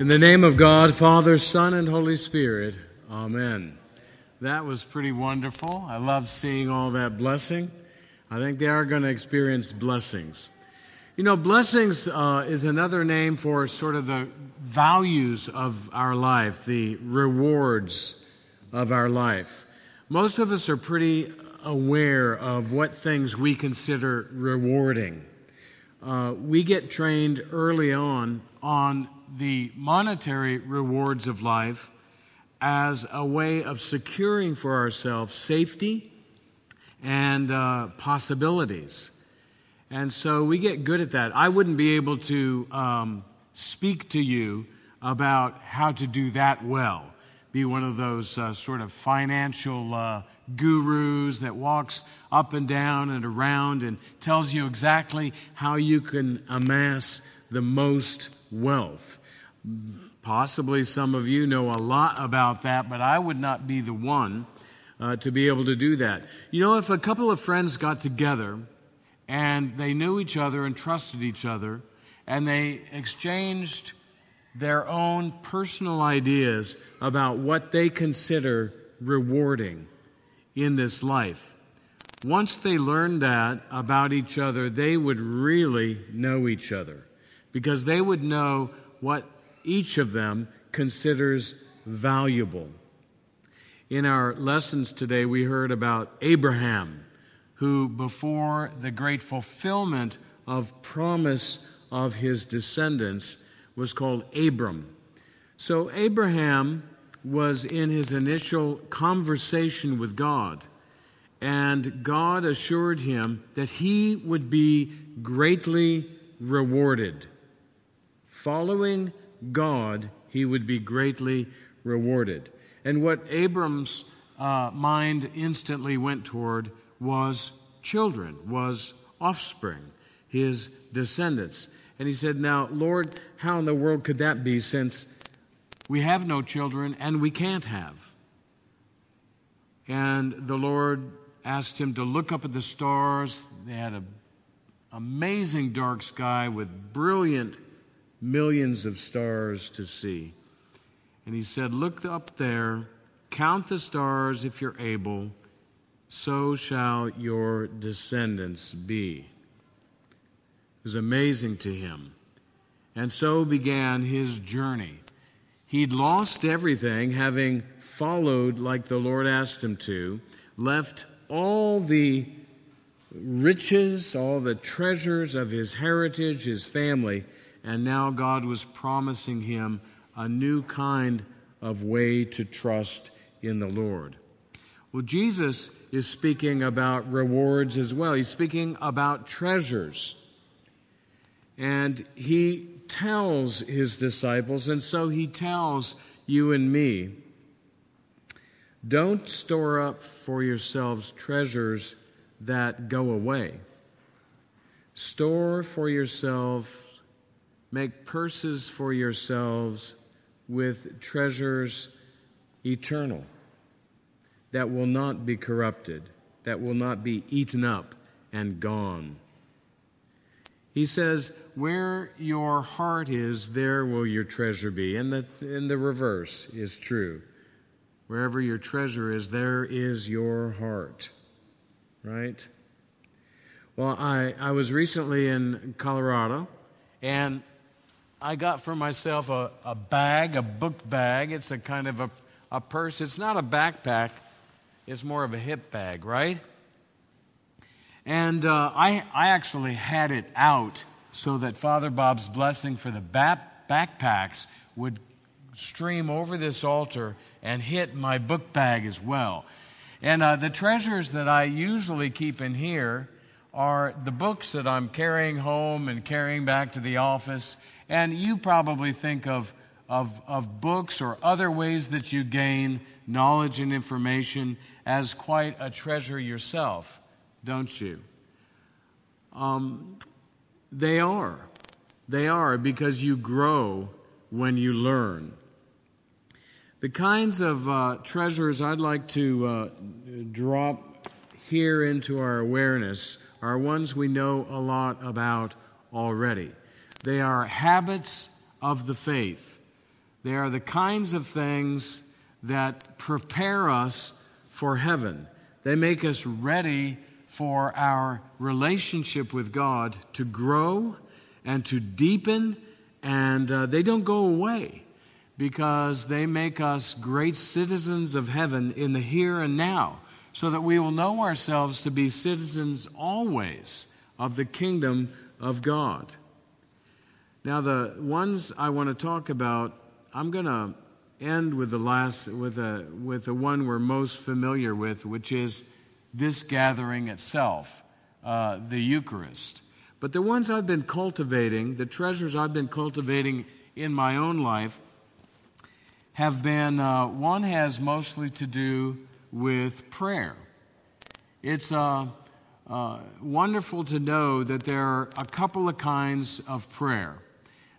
In the name of God, Father, Son, and Holy Spirit, Amen. That was pretty wonderful. I love seeing all that blessing. I think they are going to experience blessings. You know, blessings uh, is another name for sort of the values of our life, the rewards of our life. Most of us are pretty aware of what things we consider rewarding. Uh, we get trained early on on the monetary rewards of life as a way of securing for ourselves safety and uh, possibilities. And so we get good at that. I wouldn't be able to um, speak to you about how to do that well, be one of those uh, sort of financial uh, gurus that walks up and down and around and tells you exactly how you can amass the most wealth. Possibly some of you know a lot about that, but I would not be the one uh, to be able to do that. You know, if a couple of friends got together and they knew each other and trusted each other, and they exchanged their own personal ideas about what they consider rewarding in this life. Once they learned that about each other, they would really know each other because they would know what each of them considers valuable. In our lessons today, we heard about Abraham, who, before the great fulfillment of promise of his descendants, was called Abram. So, Abraham was in his initial conversation with God, and God assured him that he would be greatly rewarded. Following God, he would be greatly rewarded. And what Abram's uh, mind instantly went toward was children, was offspring, his descendants. And he said, Now, Lord, how in the world could that be since we have no children and we can't have? And the Lord asked him to look up at the stars. They had an amazing dark sky with brilliant millions of stars to see. And he said, Look up there, count the stars if you're able, so shall your descendants be. It was amazing to him. And so began his journey. He'd lost everything, having followed like the Lord asked him to, left all the riches, all the treasures of his heritage, his family and now God was promising him a new kind of way to trust in the Lord. Well, Jesus is speaking about rewards as well. He's speaking about treasures. And he tells his disciples, and so he tells you and me don't store up for yourselves treasures that go away. Store for yourself Make purses for yourselves with treasures eternal that will not be corrupted, that will not be eaten up and gone. He says, Where your heart is, there will your treasure be. And the, and the reverse is true. Wherever your treasure is, there is your heart. Right? Well, I, I was recently in Colorado, and I got for myself a, a bag, a book bag. It's a kind of a, a purse. It's not a backpack, it's more of a hip bag, right? And uh, I, I actually had it out so that Father Bob's blessing for the back, backpacks would stream over this altar and hit my book bag as well. And uh, the treasures that I usually keep in here are the books that I'm carrying home and carrying back to the office and you probably think of, of, of books or other ways that you gain knowledge and information as quite a treasure yourself, don't you? Um, they are. They are because you grow when you learn. The kinds of uh, treasures I'd like to uh, drop here into our awareness are ones we know a lot about already. They are habits of the faith. They are the kinds of things that prepare us for heaven. They make us ready for our relationship with God to grow and to deepen, and uh, they don't go away because they make us great citizens of heaven in the here and now, so that we will know ourselves to be citizens always of the kingdom of God. Now, the ones I want to talk about, I'm going to end with the last, with the, with the one we're most familiar with, which is this gathering itself, uh, the Eucharist. But the ones I've been cultivating, the treasures I've been cultivating in my own life, have been uh, one has mostly to do with prayer. It's uh, uh, wonderful to know that there are a couple of kinds of prayer.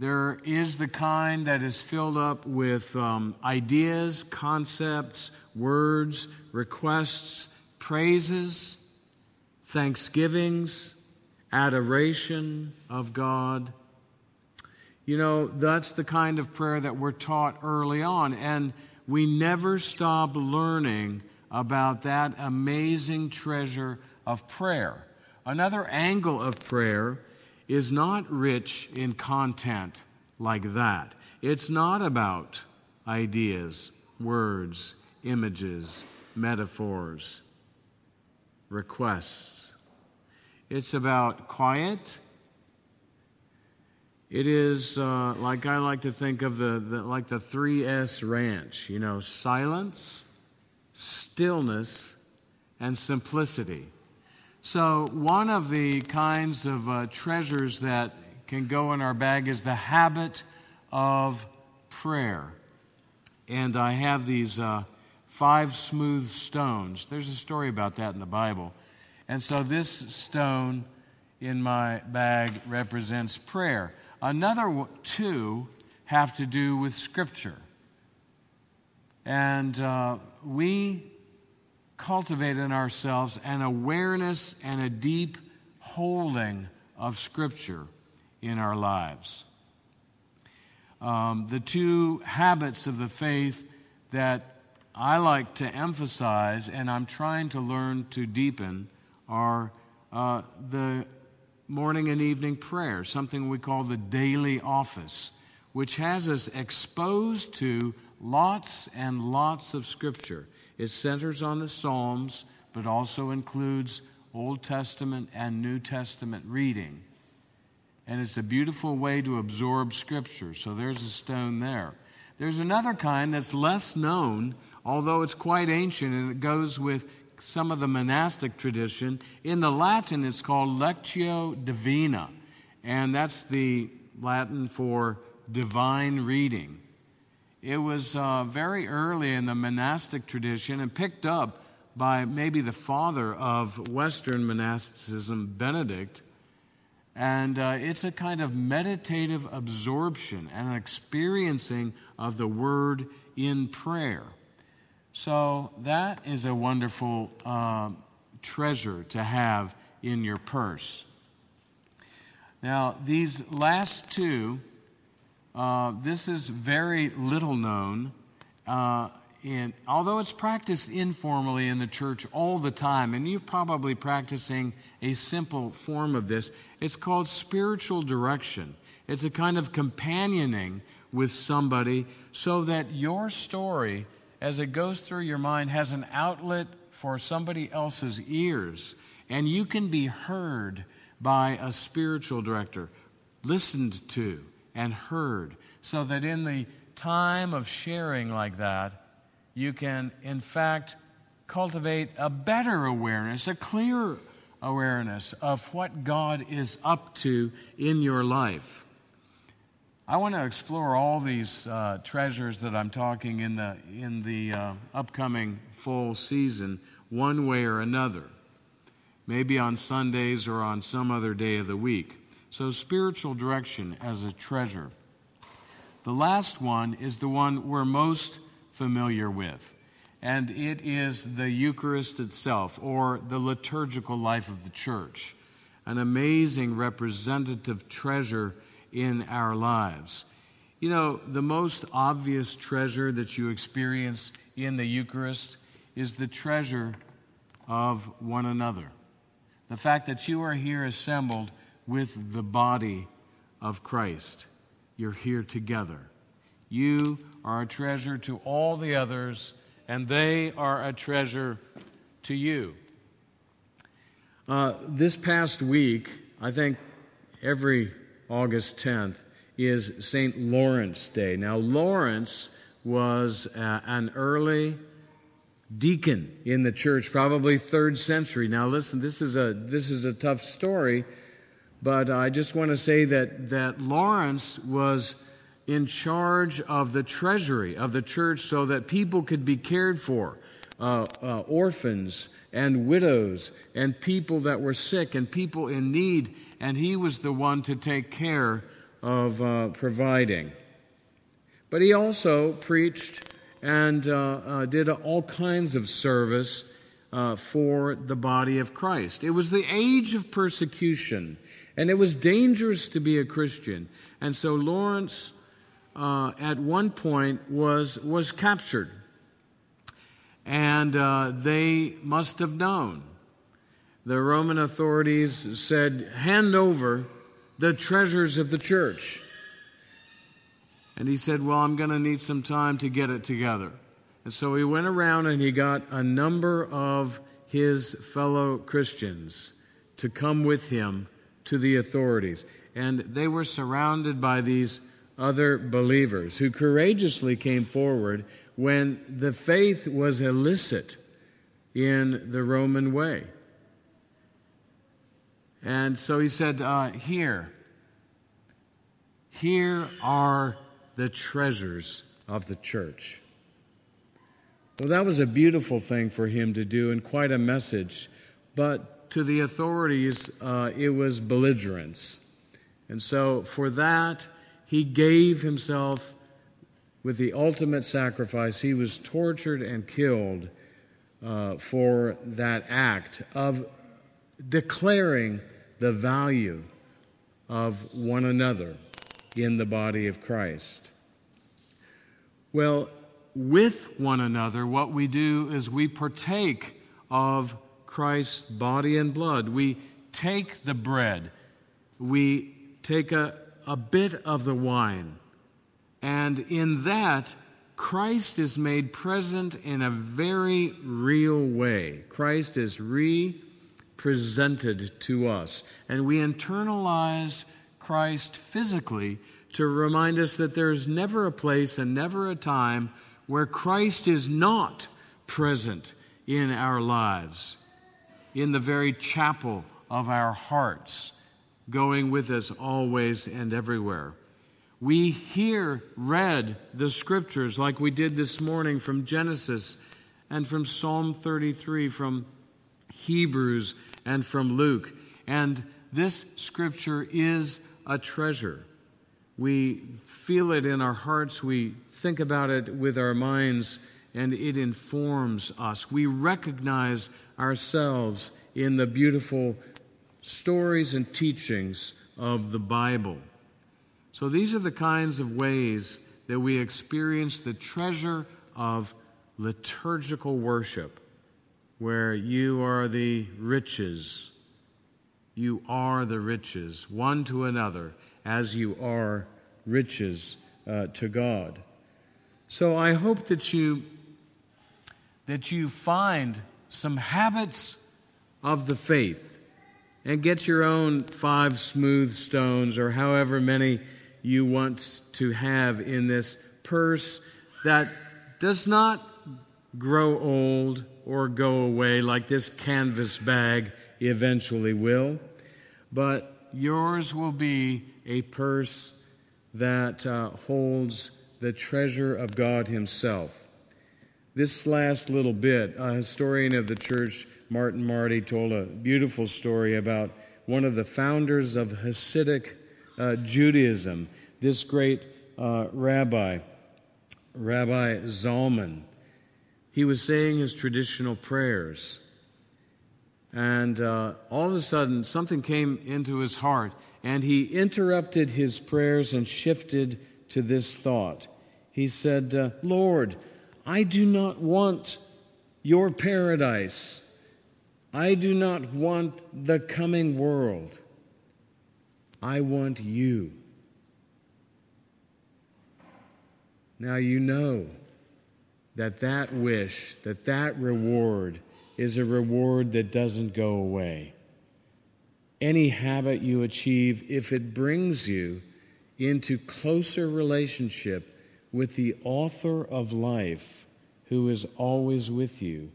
There is the kind that is filled up with um, ideas, concepts, words, requests, praises, thanksgivings, adoration of God. You know, that's the kind of prayer that we're taught early on, and we never stop learning about that amazing treasure of prayer. Another angle of prayer is not rich in content like that. It's not about ideas, words, images, metaphors, requests. It's about quiet. It is uh, like I like to think of the, the like the 3S ranch, you know, silence, stillness, and simplicity. So, one of the kinds of uh, treasures that can go in our bag is the habit of prayer. And I have these uh, five smooth stones. There's a story about that in the Bible. And so, this stone in my bag represents prayer. Another two have to do with Scripture. And uh, we cultivate in ourselves an awareness and a deep holding of Scripture in our lives. Um, the two habits of the faith that I like to emphasize and I'm trying to learn to deepen are uh, the morning and evening prayer, something we call the daily office, which has us exposed to lots and lots of Scripture. It centers on the Psalms, but also includes Old Testament and New Testament reading. And it's a beautiful way to absorb Scripture. So there's a stone there. There's another kind that's less known, although it's quite ancient, and it goes with some of the monastic tradition. In the Latin, it's called Lectio Divina, and that's the Latin for divine reading. It was uh, very early in the monastic tradition and picked up by maybe the father of Western monasticism, Benedict. And uh, it's a kind of meditative absorption and an experiencing of the word in prayer. So that is a wonderful uh, treasure to have in your purse. Now, these last two uh, this is very little known. Uh, and although it's practiced informally in the church all the time, and you're probably practicing a simple form of this, it's called spiritual direction. It's a kind of companioning with somebody so that your story, as it goes through your mind, has an outlet for somebody else's ears, and you can be heard by a spiritual director, listened to and heard, so that in the time of sharing like that, you can, in fact, cultivate a better awareness, a clear awareness of what God is up to in your life. I want to explore all these uh, treasures that I'm talking in the in the uh, upcoming fall season, one way or another. Maybe on Sundays or on some other day of the week. So, spiritual direction as a treasure. The last one is the one we're most familiar with, and it is the Eucharist itself, or the liturgical life of the church, an amazing representative treasure in our lives. You know, the most obvious treasure that you experience in the Eucharist is the treasure of one another. The fact that you are here assembled with the body of Christ. You're here together. You are a treasure to all the others, and they are a treasure to you. Uh, this past week, I think every August 10th is St. Lawrence Day. Now, Lawrence was uh, an early deacon in the church, probably third century. Now, listen, this is a, this is a tough story, but I just want to say that, that Lawrence was in charge of the treasury of the church so that people could be cared for uh, uh, orphans and widows and people that were sick and people in need. And he was the one to take care of uh, providing. But he also preached and uh, uh, did all kinds of service uh, for the body of Christ. It was the age of persecution, and it was dangerous to be a Christian. And so Lawrence, uh, at one point, was, was captured. And uh, they must have known. The Roman authorities said, Hand over the treasures of the church. And he said, Well, I'm going to need some time to get it together. And so he went around and he got a number of his fellow Christians to come with him to the authorities. And they were surrounded by these other believers who courageously came forward when the faith was illicit in the Roman way. And so he said, uh, Here, here are the treasures of the church. Well, that was a beautiful thing for him to do and quite a message. But to the authorities, uh, it was belligerence. And so for that, he gave himself with the ultimate sacrifice. He was tortured and killed uh, for that act of declaring the value of one another in the body of Christ. Well, with one another, what we do is we partake of Christ's body and blood. We take the bread, we take a, a bit of the wine, and in that, Christ is made present in a very real way. Christ is represented to us, and we internalize Christ physically to remind us that there is never a place and never a time where Christ is not present in our lives, in the very chapel of our hearts, going with us always and everywhere. We hear read the scriptures like we did this morning from Genesis and from Psalm 33, from Hebrews and from Luke. And this scripture is a treasure. We feel it in our hearts, we think about it with our minds, and it informs us. We recognize ourselves in the beautiful stories and teachings of the Bible. So, these are the kinds of ways that we experience the treasure of liturgical worship, where you are the riches you are the riches, one to another, as you are riches uh, to God. So I hope that you that you find some habits of the faith and get your own five smooth stones or however many you want to have in this purse that does not grow old or go away like this canvas bag eventually will, but yours will be a purse that uh, holds the treasure of God Himself. This last little bit, a historian of the church, Martin Marty, told a beautiful story about one of the founders of Hasidic uh, Judaism, this great uh, rabbi, Rabbi Zalman. He was saying his traditional prayers. And uh, all of a sudden, something came into his heart, and he interrupted his prayers and shifted to this thought. He said, uh, Lord, I do not want your paradise. I do not want the coming world. I want you. Now you know that that wish, that that reward is a reward that doesn't go away. Any habit you achieve, if it brings you into closer relationship with the author of life who is always with you,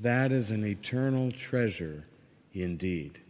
that is an eternal treasure indeed.